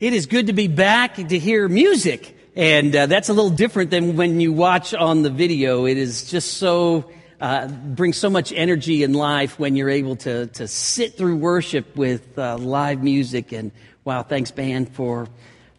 It is good to be back to hear music. And uh, that's a little different than when you watch on the video. It is just so, uh, brings so much energy in life when you're able to, to sit through worship with uh, live music. And wow, thanks, band, for,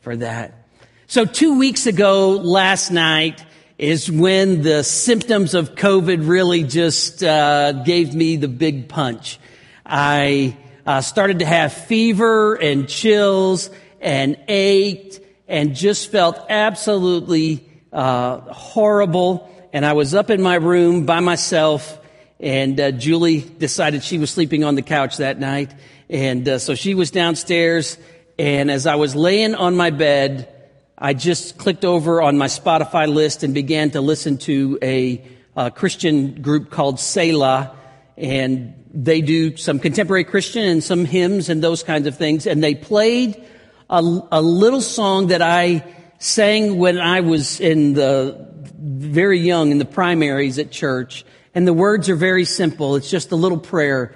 for that. So two weeks ago, last night, is when the symptoms of COVID really just uh, gave me the big punch. I uh, started to have fever and chills and ached and just felt absolutely uh, horrible. And I was up in my room by myself, and uh, Julie decided she was sleeping on the couch that night. And uh, so she was downstairs, and as I was laying on my bed, I just clicked over on my Spotify list and began to listen to a, a Christian group called Selah, and they do some contemporary Christian and some hymns and those kinds of things. And they played a, a little song that I sang when I was in the very young in the primaries at church. And the words are very simple. It's just a little prayer.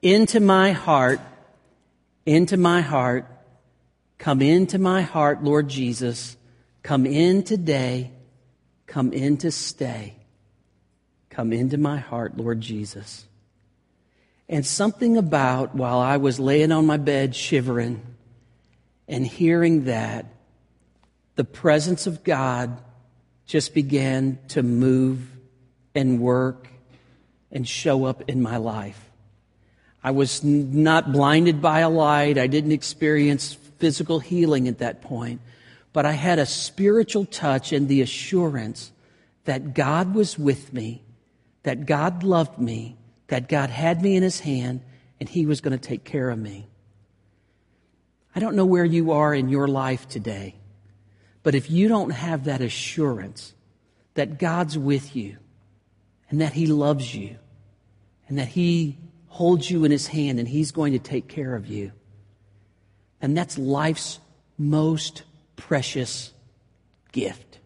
Into my heart, into my heart, come into my heart, Lord Jesus. Come in today. Come in to stay. Come into my heart, Lord Jesus. And something about while I was laying on my bed shivering, and hearing that, the presence of God just began to move and work and show up in my life. I was not blinded by a light. I didn't experience physical healing at that point, but I had a spiritual touch and the assurance that God was with me, that God loved me, that God had me in his hand, and he was going to take care of me. I don't know where you are in your life today, but if you don't have that assurance that God's with you and that He loves you and that He holds you in His hand and He's going to take care of you, and that's life's most precious gift.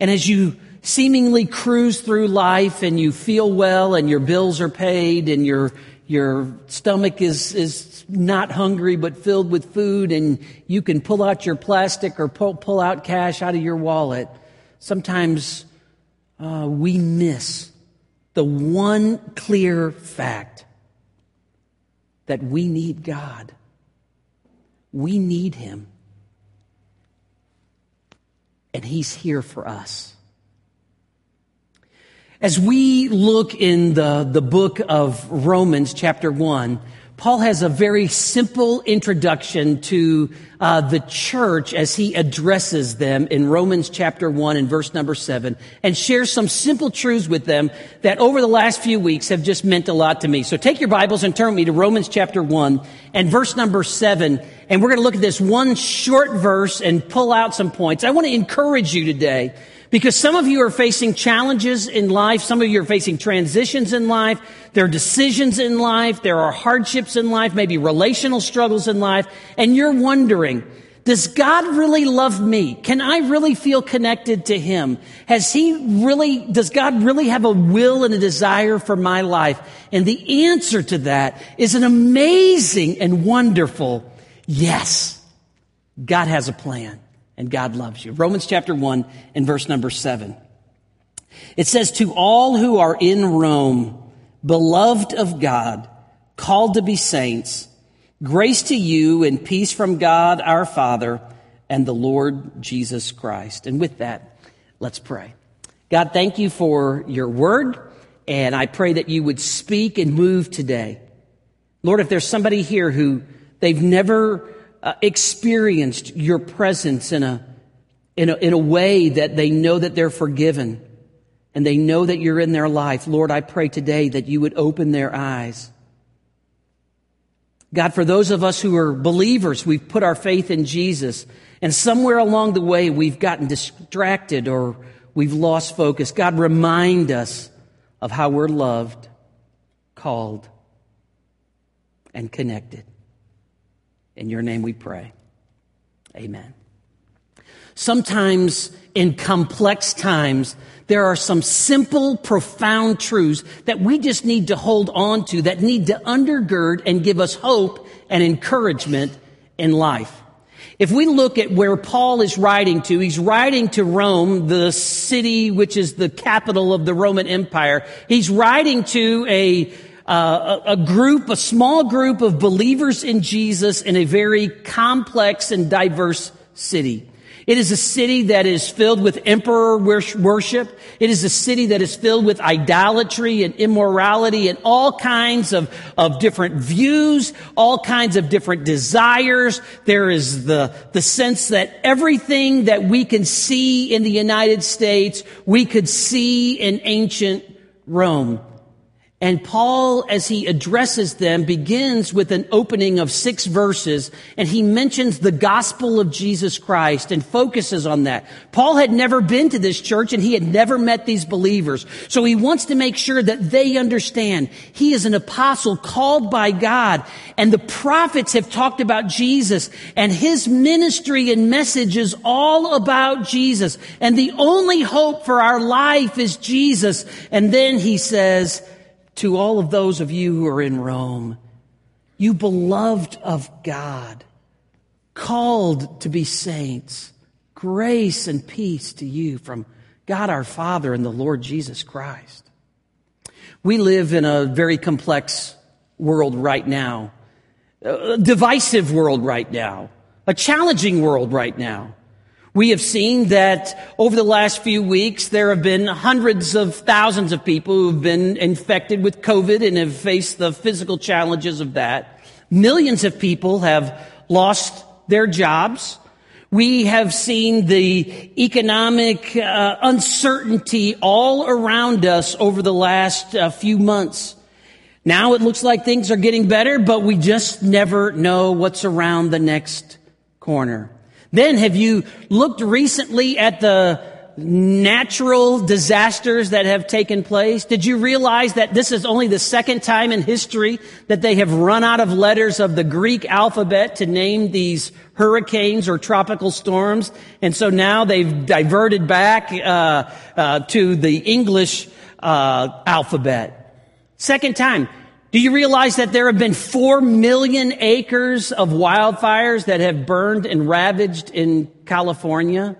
And as you seemingly cruise through life and you feel well and your bills are paid and your, your stomach is, is not hungry but filled with food and you can pull out your plastic or pull, pull out cash out of your wallet, sometimes uh, we miss the one clear fact that we need God. We need Him. And He's here for us. As we look in the, the book of Romans, chapter 1, Paul has a very simple introduction to uh, the church as he addresses them in Romans chapter 1 and verse number 7 and shares some simple truths with them that over the last few weeks have just meant a lot to me. So take your Bibles and turn me to Romans chapter 1 and verse number 7 and we're going to look at this one short verse and pull out some points. I want to encourage you today because some of you are facing challenges in life. Some of you are facing transitions in life. There are decisions in life. There are hardships in life, maybe relational struggles in life. And you're wondering, does God really love me? Can I really feel connected to Him? Has He really, does God really have a will and a desire for my life? And the answer to that is an amazing and wonderful yes. God has a plan and God loves you. Romans chapter 1 and verse number 7. It says, To all who are in Rome, beloved of God, called to be saints, grace to you and peace from God our Father and the Lord Jesus Christ. And with that, let's pray. God, thank you for your word, and I pray that you would speak and move today. Lord, if there's somebody here who they've never uh, experienced your presence in a, in a, in a way that they know that they're forgiven and they know that you're in their life. Lord, I pray today that you would open their eyes. God, for those of us who are believers, we've put our faith in Jesus, and somewhere along the way we've gotten distracted or we've lost focus. God, remind us of how we're loved, called, and connected. In your name we pray. Amen. Sometimes in complex times, there are some simple, profound truths that we just need to hold on to, that need to undergird and give us hope and encouragement in life. If we look at where Paul is writing to, he's writing to Rome, the city which is the capital of the Roman Empire. He's writing to a, uh, a group, a small group of believers in Jesus in a very complex and diverse city. It is a city that is filled with emperor worship. It is a city that is filled with idolatry and immorality and all kinds of, of different views, all kinds of different desires. There is the, the sense that everything that we can see in the United States, we could see in ancient Rome. And Paul, as he addresses them, begins with an opening of six verses, and he mentions the gospel of Jesus Christ and focuses on that. Paul had never been to this church and he had never met these believers. So he wants to make sure that they understand he is an apostle called by God, and the prophets have talked about Jesus, and his ministry and message is all about Jesus, and the only hope for our life is Jesus. And then he says, to all of those of you who are in Rome, you beloved of God, called to be saints, grace and peace to you from God our Father and the Lord Jesus Christ. We live in a very complex world right now, a divisive world right now, a challenging world right now. We have seen that over the last few weeks, there have been hundreds of thousands of people who have been infected with COVID and have faced the physical challenges of that. Millions of people have lost their jobs. We have seen the economic uh, uncertainty all around us over the last uh, few months. Now it looks like things are getting better, but we just never know what's around the next corner. Then have you looked recently at the natural disasters that have taken place? Did you realize that this is only the second time in history that they have run out of letters of the Greek alphabet to name these hurricanes or tropical storms? And so now they've diverted back uh, uh, to the English uh, alphabet. Second time. Do you realize that there have been four million acres of wildfires that have burned and ravaged in California?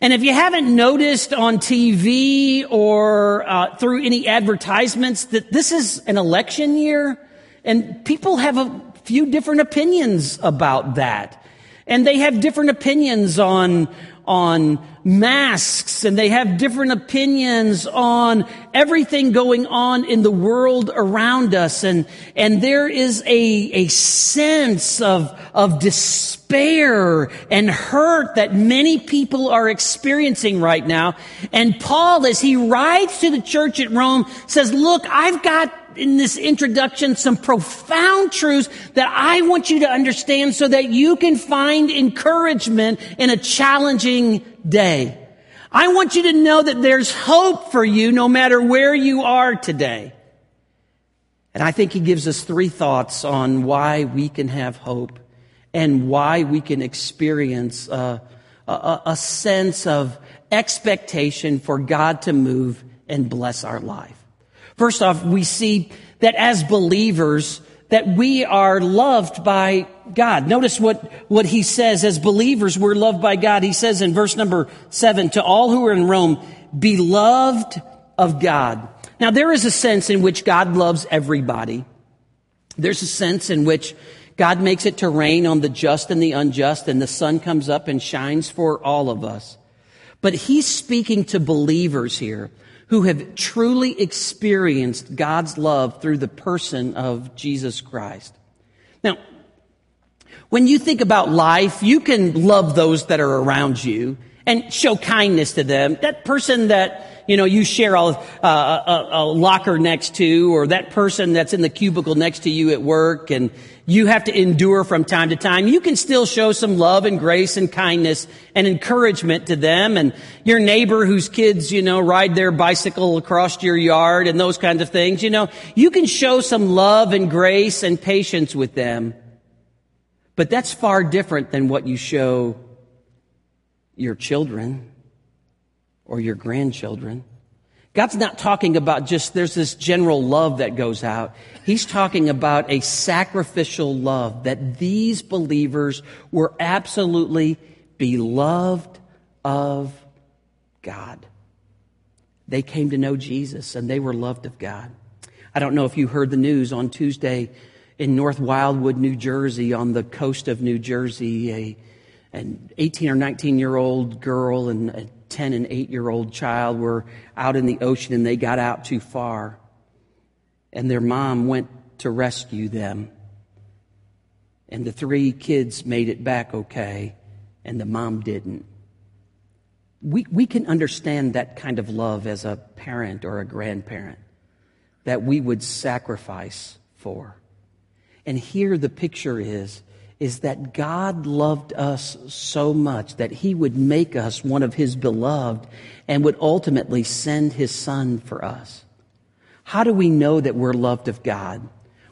And if you haven't noticed on TV or uh, through any advertisements that this is an election year, and people have a few different opinions about that. And they have different opinions on, on masks and they have different opinions on everything going on in the world around us. And, and there is a, a sense of, of despair and hurt that many people are experiencing right now. And Paul, as he writes to the church at Rome, says, look, I've got in this introduction some profound truths that I want you to understand so that you can find encouragement in a challenging day. I want you to know that there's hope for you no matter where you are today. And I think he gives us three thoughts on why we can have hope and why we can experience a, a, a sense of expectation for God to move and bless our life. First off, we see that as believers, that we are loved by God. Notice what, what he says as believers, we're loved by God. He says in verse number seven, to all who are in Rome, beloved of God. Now there is a sense in which God loves everybody. There's a sense in which God makes it to rain on the just and the unjust and the sun comes up and shines for all of us. But he's speaking to believers here who have truly experienced God's love through the person of Jesus Christ. Now, when you think about life, you can love those that are around you and show kindness to them. That person that, you know, you share uh, a, a, a, locker next to, or that person that's in the cubicle next to you at work, and you have to endure from time to time, you can still show some love and grace and kindness and encouragement to them. And your neighbor whose kids, you know, ride their bicycle across your yard and those kinds of things, you know, you can show some love and grace and patience with them. But that's far different than what you show your children or your grandchildren. God's not talking about just there's this general love that goes out. He's talking about a sacrificial love that these believers were absolutely beloved of God. They came to know Jesus and they were loved of God. I don't know if you heard the news on Tuesday in North Wildwood, New Jersey, on the coast of New Jersey, a, an 18 or 19 year old girl and a 10 and 8 year old child were out in the ocean and they got out too far. And their mom went to rescue them. And the three kids made it back okay, and the mom didn't. We, we can understand that kind of love as a parent or a grandparent that we would sacrifice for. And here the picture is is that God loved us so much that he would make us one of his beloved and would ultimately send his son for us. How do we know that we're loved of God?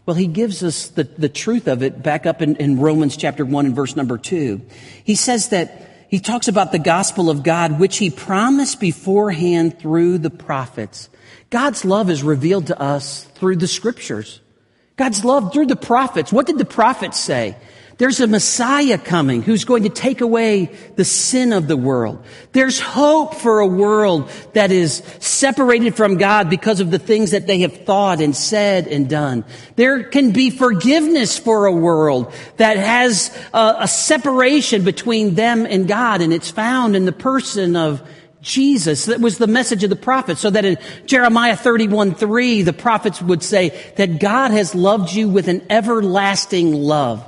Well, he gives us the, the truth of it back up in, in Romans chapter 1 and verse number 2. He says that he talks about the gospel of God, which he promised beforehand through the prophets. God's love is revealed to us through the scriptures. God's love through the prophets. What did the prophets say? There's a Messiah coming who's going to take away the sin of the world. There's hope for a world that is separated from God because of the things that they have thought and said and done. There can be forgiveness for a world that has a, a separation between them and God, and it's found in the person of Jesus. That was the message of the prophets. So that in Jeremiah 31, 3, the prophets would say that God has loved you with an everlasting love.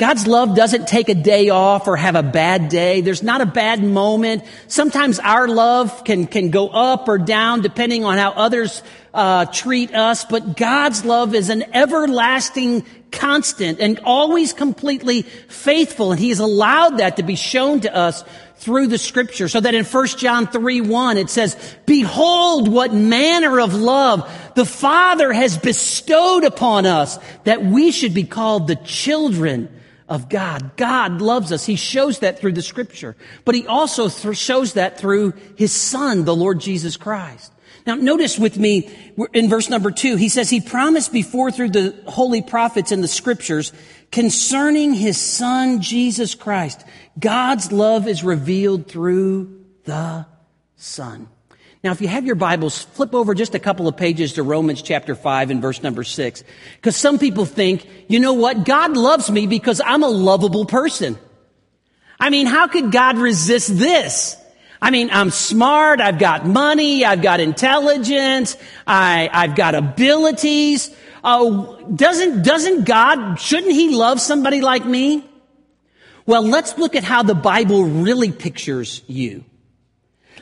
God's love doesn't take a day off or have a bad day. There's not a bad moment. Sometimes our love can, can go up or down depending on how others uh, treat us, but God's love is an everlasting constant and always completely faithful. And He has allowed that to be shown to us through the scripture. So that in 1 John 3, 1, it says, Behold what manner of love the Father has bestowed upon us that we should be called the children of God. God loves us. He shows that through the scripture, but he also th- shows that through his son, the Lord Jesus Christ. Now notice with me in verse number two, he says he promised before through the holy prophets and the scriptures concerning his son, Jesus Christ. God's love is revealed through the son. Now, if you have your Bibles, flip over just a couple of pages to Romans chapter 5 and verse number 6. Because some people think, you know what? God loves me because I'm a lovable person. I mean, how could God resist this? I mean, I'm smart, I've got money, I've got intelligence, I, I've got abilities. Uh, doesn't, doesn't God, shouldn't He love somebody like me? Well, let's look at how the Bible really pictures you.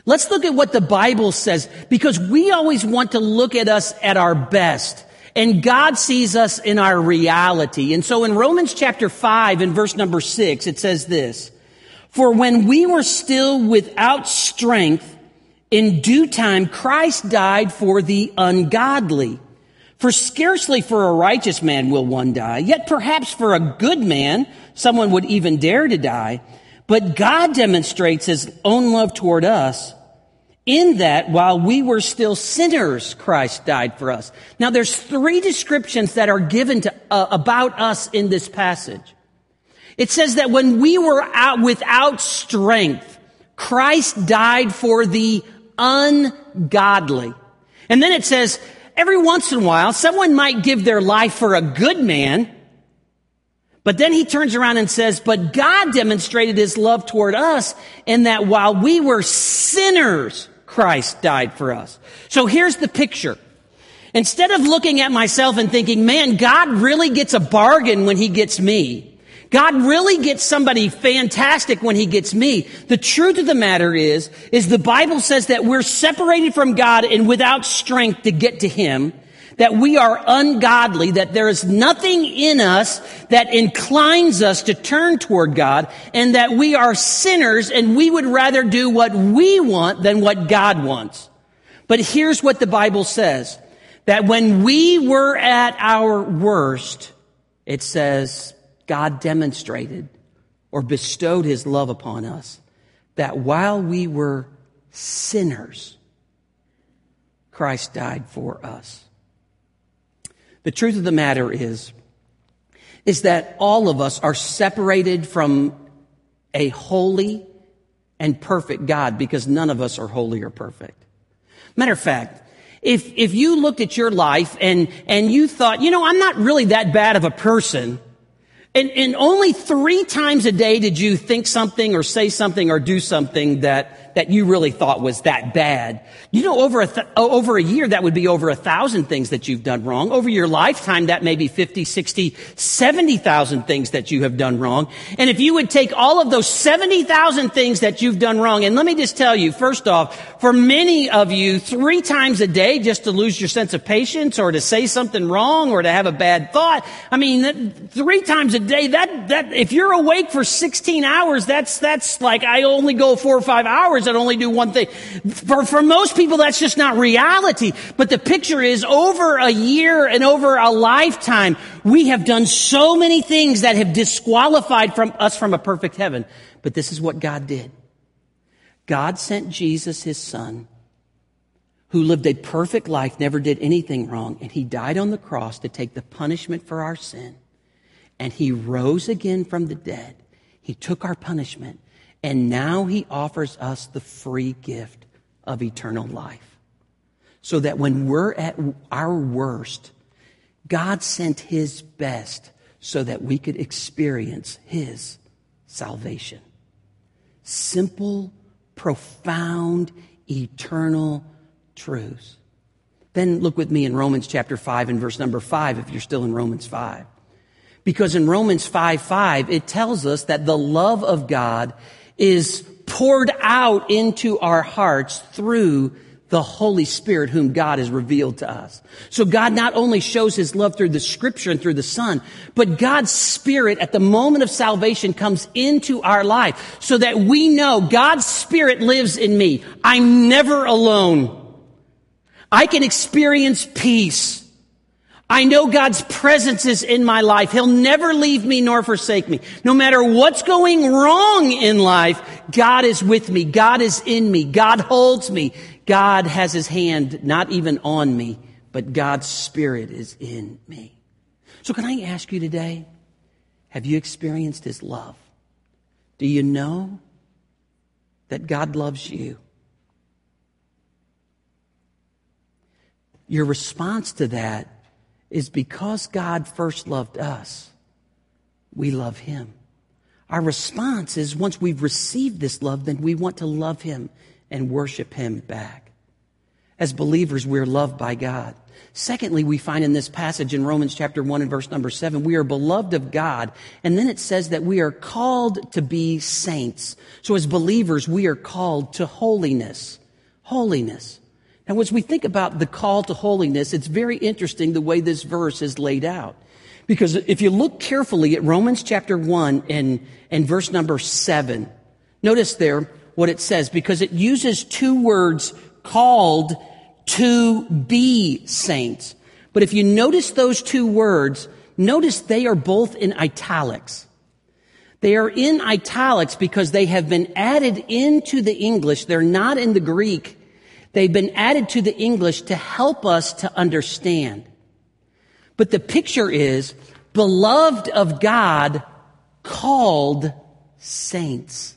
Let's look at what the Bible says because we always want to look at us at our best. And God sees us in our reality. And so in Romans chapter 5 and verse number 6, it says this, For when we were still without strength, in due time Christ died for the ungodly. For scarcely for a righteous man will one die, yet perhaps for a good man someone would even dare to die. But God demonstrates his own love toward us in that while we were still sinners, Christ died for us. Now there's three descriptions that are given to, uh, about us in this passage. It says that when we were out without strength, Christ died for the ungodly. And then it says, every once in a while, someone might give their life for a good man, but then he turns around and says, but God demonstrated his love toward us in that while we were sinners, Christ died for us. So here's the picture. Instead of looking at myself and thinking, man, God really gets a bargain when he gets me. God really gets somebody fantastic when he gets me. The truth of the matter is, is the Bible says that we're separated from God and without strength to get to him that we are ungodly, that there is nothing in us that inclines us to turn toward God, and that we are sinners and we would rather do what we want than what God wants. But here's what the Bible says. That when we were at our worst, it says God demonstrated or bestowed his love upon us. That while we were sinners, Christ died for us. The truth of the matter is, is that all of us are separated from a holy and perfect God because none of us are holy or perfect. Matter of fact, if, if you looked at your life and, and you thought, you know, I'm not really that bad of a person, and, and only three times a day did you think something or say something or do something that, that you really thought was that bad. You know, over a, th- over a year, that would be over a thousand things that you've done wrong. Over your lifetime, that may be 50, 60, 70,000 things that you have done wrong. And if you would take all of those 70,000 things that you've done wrong, and let me just tell you, first off, for many of you, three times a day just to lose your sense of patience or to say something wrong or to have a bad thought. I mean, three times a day, that, that, if you're awake for 16 hours, that's, that's like I only go four or five hours that only do one thing. For, for most people, that's just not reality. But the picture is over a year and over a lifetime, we have done so many things that have disqualified from us from a perfect heaven. But this is what God did. God sent Jesus, his son, who lived a perfect life, never did anything wrong, and he died on the cross to take the punishment for our sin. And he rose again from the dead. He took our punishment and now he offers us the free gift of eternal life. So that when we're at our worst, God sent his best so that we could experience his salvation. Simple, profound, eternal truths. Then look with me in Romans chapter 5 and verse number 5 if you're still in Romans 5. Because in Romans 5 5, it tells us that the love of God is poured out into our hearts through the Holy Spirit whom God has revealed to us. So God not only shows his love through the scripture and through the son, but God's spirit at the moment of salvation comes into our life so that we know God's spirit lives in me. I'm never alone. I can experience peace. I know God's presence is in my life. He'll never leave me nor forsake me. No matter what's going wrong in life, God is with me. God is in me. God holds me. God has his hand not even on me, but God's spirit is in me. So can I ask you today, have you experienced his love? Do you know that God loves you? Your response to that is because God first loved us, we love him. Our response is once we've received this love, then we want to love him and worship him back. As believers, we're loved by God. Secondly, we find in this passage in Romans chapter 1 and verse number 7, we are beloved of God. And then it says that we are called to be saints. So as believers, we are called to holiness. Holiness. And as we think about the call to holiness, it's very interesting the way this verse is laid out. Because if you look carefully at Romans chapter 1 and, and verse number 7, notice there what it says, because it uses two words called to be saints. But if you notice those two words, notice they are both in italics. They are in italics because they have been added into the English. They're not in the Greek They've been added to the English to help us to understand. But the picture is beloved of God, called saints.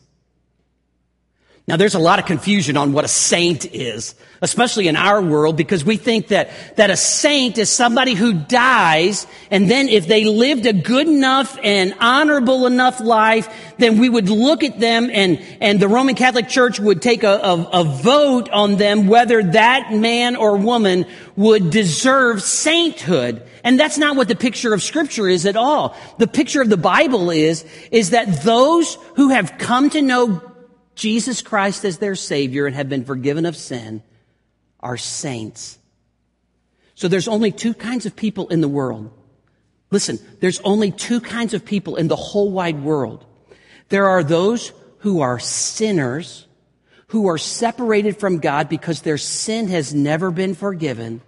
Now there's a lot of confusion on what a saint is, especially in our world, because we think that, that a saint is somebody who dies, and then if they lived a good enough and honorable enough life, then we would look at them and, and the Roman Catholic Church would take a, a, a vote on them whether that man or woman would deserve sainthood. And that's not what the picture of scripture is at all. The picture of the Bible is, is that those who have come to know Jesus Christ as their Savior and have been forgiven of sin are saints. So there's only two kinds of people in the world. Listen, there's only two kinds of people in the whole wide world. There are those who are sinners, who are separated from God because their sin has never been forgiven.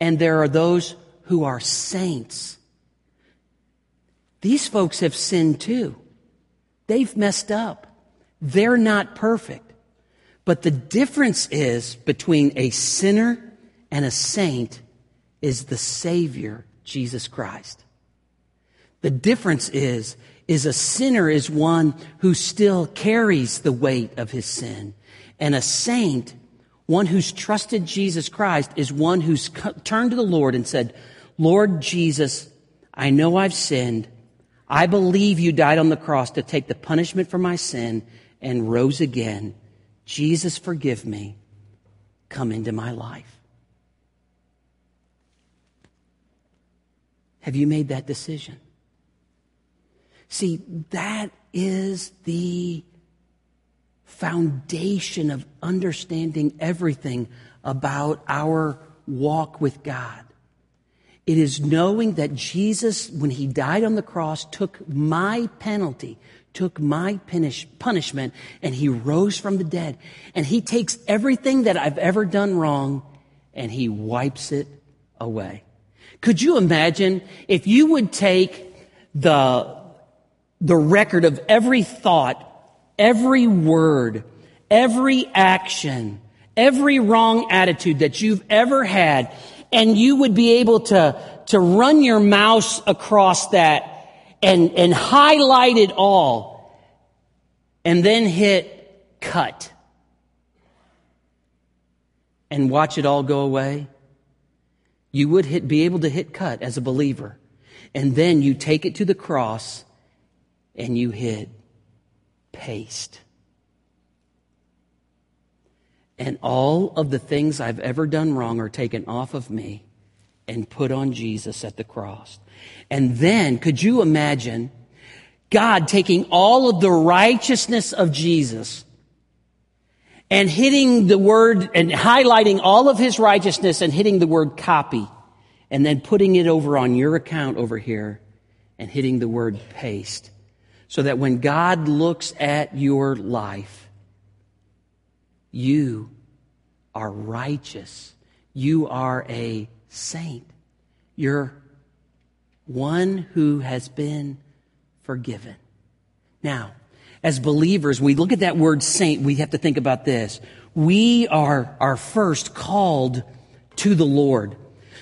And there are those who are saints. These folks have sinned too. They've messed up. They're not perfect. But the difference is between a sinner and a saint is the Savior, Jesus Christ. The difference is, is a sinner is one who still carries the weight of his sin. And a saint, one who's trusted Jesus Christ, is one who's turned to the Lord and said, Lord Jesus, I know I've sinned. I believe you died on the cross to take the punishment for my sin and rose again. Jesus, forgive me. Come into my life. Have you made that decision? See, that is the foundation of understanding everything about our walk with God. It is knowing that Jesus, when he died on the cross, took my penalty, took my punish, punishment, and he rose from the dead. And he takes everything that I've ever done wrong and he wipes it away. Could you imagine if you would take the the record of every thought, every word, every action, every wrong attitude that you've ever had, and you would be able to, to run your mouse across that and, and highlight it all, and then hit cut and watch it all go away. You would hit, be able to hit cut as a believer. And then you take it to the cross and you hit paste. And all of the things I've ever done wrong are taken off of me and put on Jesus at the cross. And then, could you imagine God taking all of the righteousness of Jesus and hitting the word and highlighting all of his righteousness and hitting the word copy and then putting it over on your account over here and hitting the word paste so that when God looks at your life, you are righteous. You are a saint. You're one who has been forgiven. Now, as believers, we look at that word saint, we have to think about this. We are, are first called to the Lord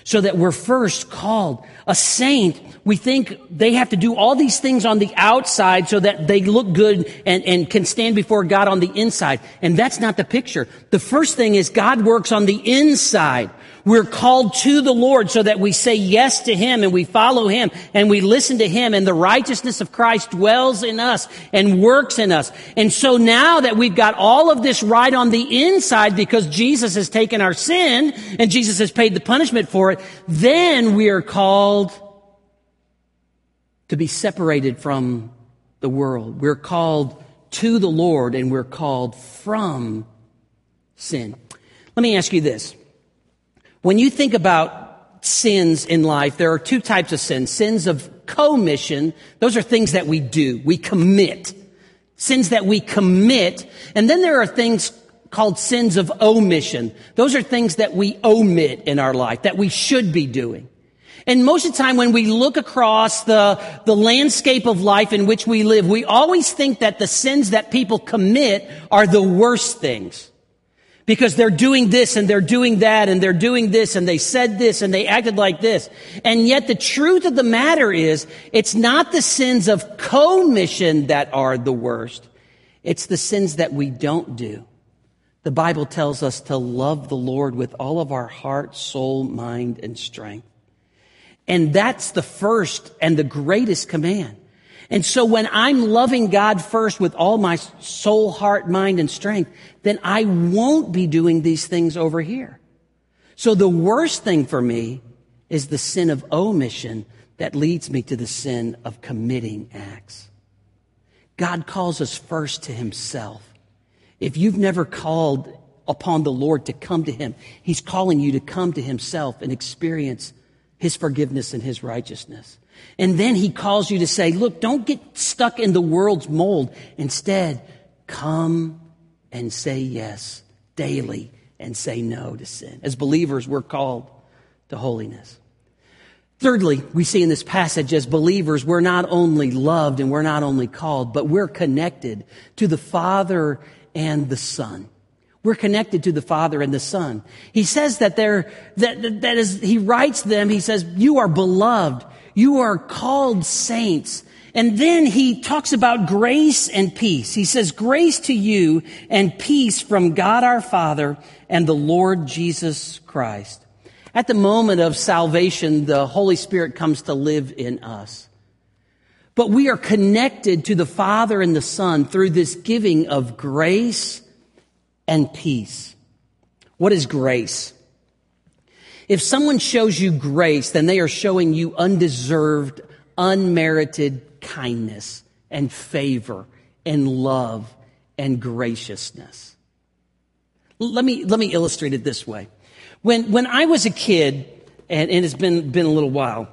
so that we're first called. A saint, we think they have to do all these things on the outside so that they look good and, and can stand before God on the inside. And that's not the picture. The first thing is God works on the inside. We're called to the Lord so that we say yes to Him and we follow Him and we listen to Him and the righteousness of Christ dwells in us and works in us. And so now that we've got all of this right on the inside because Jesus has taken our sin and Jesus has paid the punishment for it, then we are called to be separated from the world. We're called to the Lord and we're called from sin. Let me ask you this. When you think about sins in life, there are two types of sins. Sins of commission. Those are things that we do. We commit. Sins that we commit. And then there are things called sins of omission. Those are things that we omit in our life, that we should be doing. And most of the time when we look across the, the landscape of life in which we live, we always think that the sins that people commit are the worst things because they're doing this and they're doing that and they're doing this and they said this and they acted like this. And yet the truth of the matter is it's not the sins of commission that are the worst. It's the sins that we don't do. The Bible tells us to love the Lord with all of our heart, soul, mind, and strength. And that's the first and the greatest command. And so when I'm loving God first with all my soul, heart, mind, and strength, then I won't be doing these things over here. So the worst thing for me is the sin of omission that leads me to the sin of committing acts. God calls us first to himself. If you've never called upon the Lord to come to him, he's calling you to come to himself and experience his forgiveness and his righteousness. And then he calls you to say, look, don't get stuck in the world's mold. Instead, come and say yes daily and say no to sin. As believers, we're called to holiness. Thirdly, we see in this passage as believers, we're not only loved and we're not only called, but we're connected to the Father and the Son. We're connected to the Father and the Son. He says that they're, that, that is, he writes them, he says, you are beloved. You are called saints. And then he talks about grace and peace. He says, grace to you and peace from God our Father and the Lord Jesus Christ. At the moment of salvation, the Holy Spirit comes to live in us. But we are connected to the Father and the Son through this giving of grace and peace. What is grace? If someone shows you grace, then they are showing you undeserved, unmerited kindness and favor and love and graciousness. Let me, let me illustrate it this way. When, when I was a kid, and, and it's been, been a little while,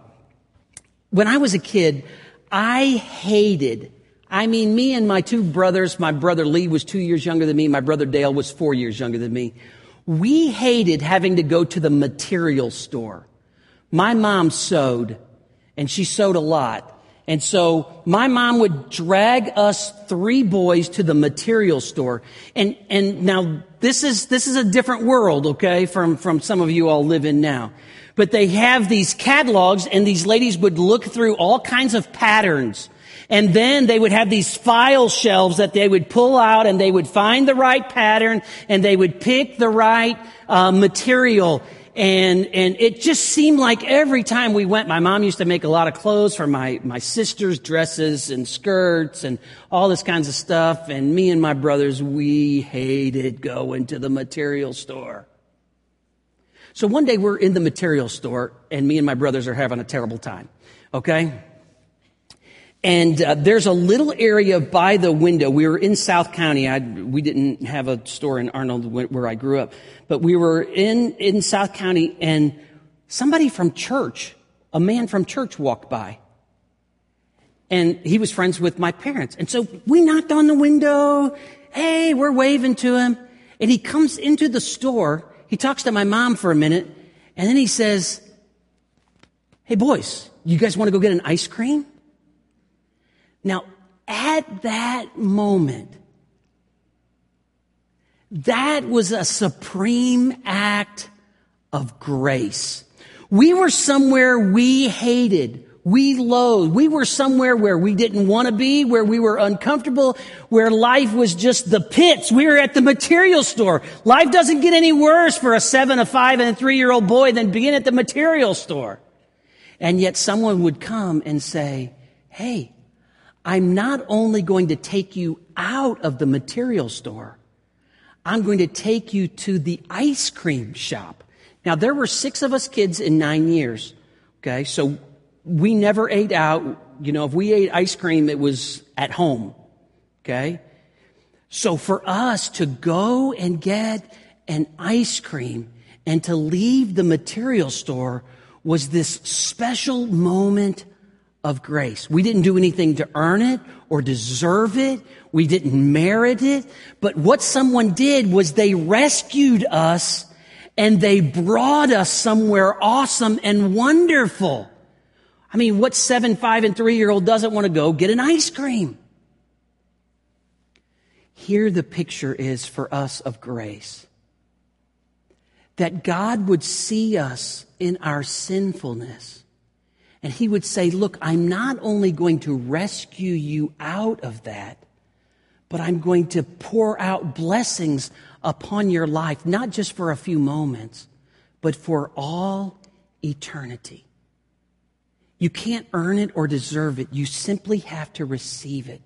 when I was a kid, I hated, I mean, me and my two brothers, my brother Lee was two years younger than me, my brother Dale was four years younger than me. We hated having to go to the material store. My mom sewed, and she sewed a lot. And so my mom would drag us three boys to the material store. And, and now this is, this is a different world, okay, from, from some of you all live in now. But they have these catalogs and these ladies would look through all kinds of patterns. And then they would have these file shelves that they would pull out and they would find the right pattern and they would pick the right uh, material. And, and it just seemed like every time we went, my mom used to make a lot of clothes for my, my sister's dresses and skirts and all this kinds of stuff. And me and my brothers, we hated going to the material store. So one day we're in the material store and me and my brothers are having a terrible time. Okay? And uh, there's a little area by the window. We were in South County. I, we didn't have a store in Arnold where I grew up, but we were in, in South County and somebody from church, a man from church walked by. And he was friends with my parents. And so we knocked on the window. Hey, we're waving to him. And he comes into the store. He talks to my mom for a minute. And then he says, Hey boys, you guys want to go get an ice cream? Now, at that moment, that was a supreme act of grace. We were somewhere we hated. We loathed. We were somewhere where we didn't want to be, where we were uncomfortable, where life was just the pits. We were at the material store. Life doesn't get any worse for a seven, a five, and a three year old boy than being at the material store. And yet someone would come and say, Hey, I'm not only going to take you out of the material store, I'm going to take you to the ice cream shop. Now, there were six of us kids in nine years. Okay. So we never ate out. You know, if we ate ice cream, it was at home. Okay. So for us to go and get an ice cream and to leave the material store was this special moment of grace. We didn't do anything to earn it or deserve it. We didn't merit it. But what someone did was they rescued us and they brought us somewhere awesome and wonderful. I mean, what seven, five, and three year old doesn't want to go get an ice cream? Here the picture is for us of grace. That God would see us in our sinfulness and he would say, Look, I'm not only going to rescue you out of that, but I'm going to pour out blessings upon your life, not just for a few moments, but for all eternity. You can't earn it or deserve it. You simply have to receive it.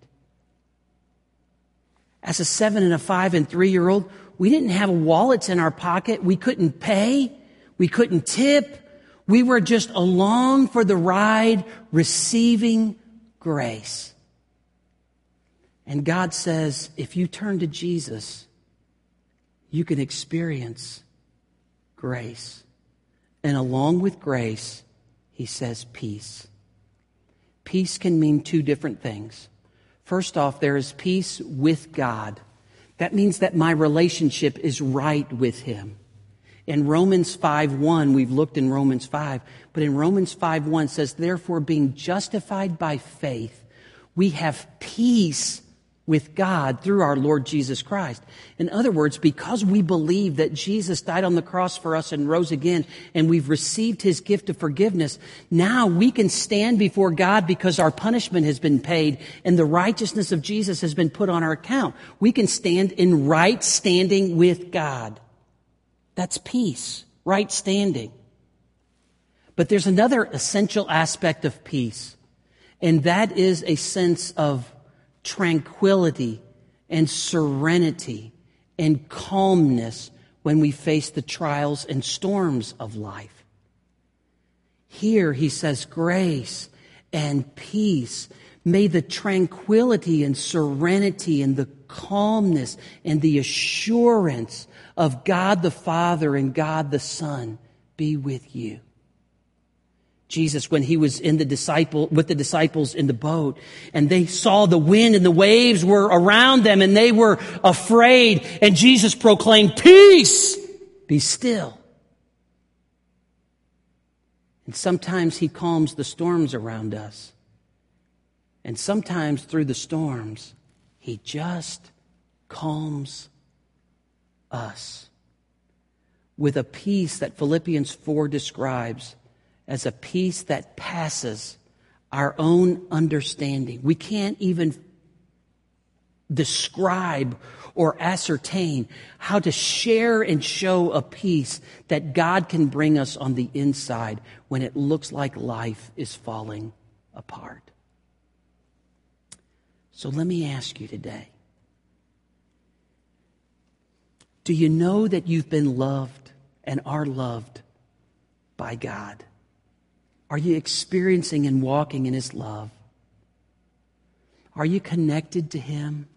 As a seven and a five and three year old, we didn't have wallets in our pocket. We couldn't pay. We couldn't tip. We were just along for the ride, receiving grace. And God says, if you turn to Jesus, you can experience grace. And along with grace, he says peace. Peace can mean two different things. First off, there is peace with God. That means that my relationship is right with him. In Romans 5 1, we've looked in Romans 5, but in Romans 5 1 says, Therefore, being justified by faith, we have peace with God through our Lord Jesus Christ. In other words, because we believe that Jesus died on the cross for us and rose again, and we've received his gift of forgiveness, now we can stand before God because our punishment has been paid and the righteousness of Jesus has been put on our account. We can stand in right standing with God. That's peace, right standing. But there's another essential aspect of peace, and that is a sense of tranquility and serenity and calmness when we face the trials and storms of life. Here he says grace and peace. May the tranquility and serenity and the calmness and the assurance of God the Father and God the Son be with you. Jesus when he was in the disciple, with the disciples in the boat and they saw the wind and the waves were around them and they were afraid and Jesus proclaimed, peace, be still. And sometimes he calms the storms around us. And sometimes through the storms, he just calms us with a peace that Philippians 4 describes as a peace that passes our own understanding. We can't even describe or ascertain how to share and show a peace that God can bring us on the inside when it looks like life is falling apart. So let me ask you today do you know that you've been loved and are loved by God? Are you experiencing and walking in His love? Are you connected to Him?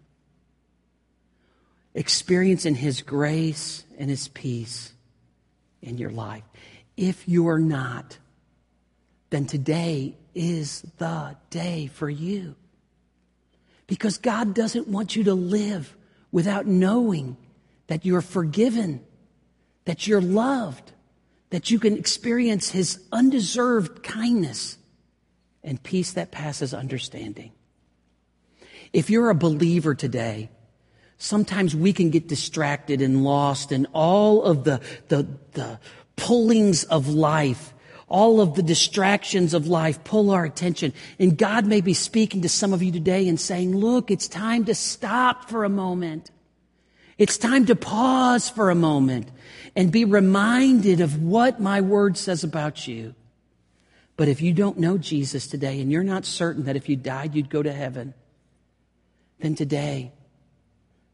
Experiencing His grace and His peace in your life. If you're not, then today is the day for you. Because God doesn't want you to live without knowing that you're forgiven, that you're loved, that you can experience His undeserved kindness and peace that passes understanding. If you're a believer today, sometimes we can get distracted and lost in all of the, the, the pullings of life. All of the distractions of life pull our attention. And God may be speaking to some of you today and saying, look, it's time to stop for a moment. It's time to pause for a moment and be reminded of what my word says about you. But if you don't know Jesus today and you're not certain that if you died you'd go to heaven, then today,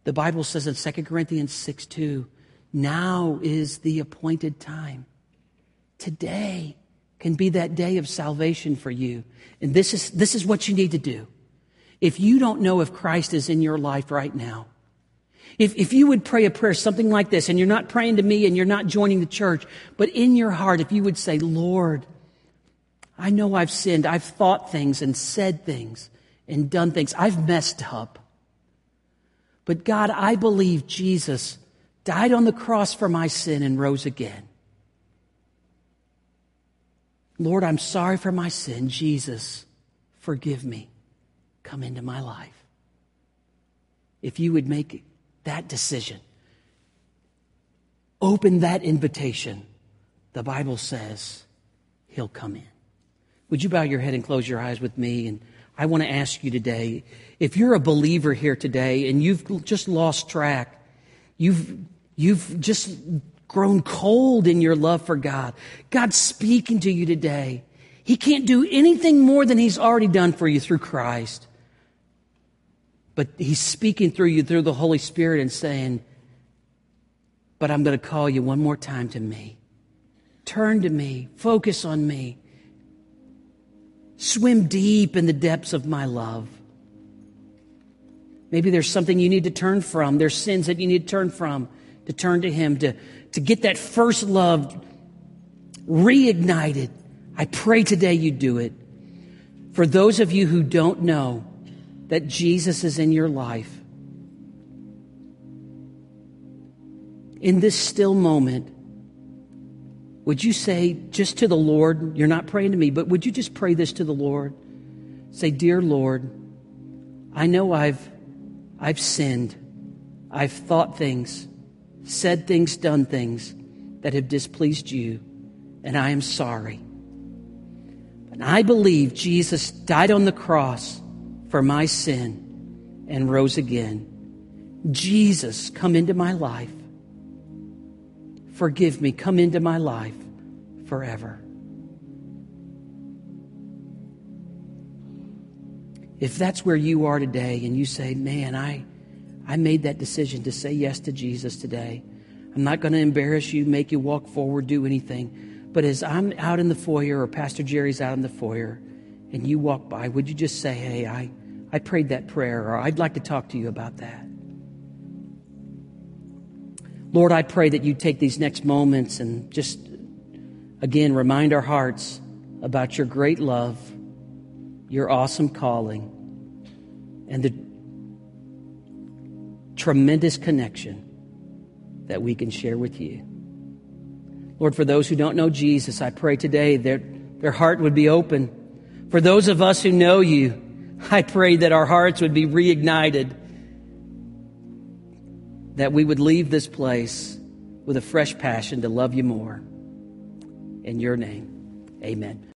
the Bible says in 2 Corinthians 6 2, now is the appointed time. Today can be that day of salvation for you. And this is, this is what you need to do. If you don't know if Christ is in your life right now, if, if you would pray a prayer, something like this, and you're not praying to me and you're not joining the church, but in your heart, if you would say, Lord, I know I've sinned. I've thought things and said things and done things. I've messed up. But God, I believe Jesus died on the cross for my sin and rose again. Lord, I'm sorry for my sin. Jesus, forgive me. Come into my life. If you would make that decision. Open that invitation. The Bible says he'll come in. Would you bow your head and close your eyes with me? And I want to ask you today if you're a believer here today and you've just lost track, you've, you've just grown cold in your love for God, God's speaking to you today. He can't do anything more than He's already done for you through Christ. But he's speaking through you through the Holy Spirit and saying, But I'm going to call you one more time to me. Turn to me. Focus on me. Swim deep in the depths of my love. Maybe there's something you need to turn from. There's sins that you need to turn from, to turn to Him, to, to get that first love reignited. I pray today you do it. For those of you who don't know, that Jesus is in your life, in this still moment, would you say just to the Lord, you're not praying to me, but would you just pray this to the Lord? Say, Dear Lord, I know I've, I've sinned. I've thought things, said things, done things that have displeased you, and I am sorry. And I believe Jesus died on the cross for my sin and rose again. Jesus, come into my life. Forgive me. Come into my life forever. If that's where you are today and you say, man, I, I made that decision to say yes to Jesus today. I'm not going to embarrass you, make you walk forward, do anything. But as I'm out in the foyer or Pastor Jerry's out in the foyer and you walk by, would you just say, hey, I, I prayed that prayer or I'd like to talk to you about that? Lord, I pray that you take these next moments and just again remind our hearts about your great love your awesome calling and the tremendous connection that we can share with you. Lord, for those who don't know Jesus, I pray today that their heart would be open. For those of us who know you, I pray that our hearts would be reignited, that we would leave this place with a fresh passion to love you more. In your name, amen.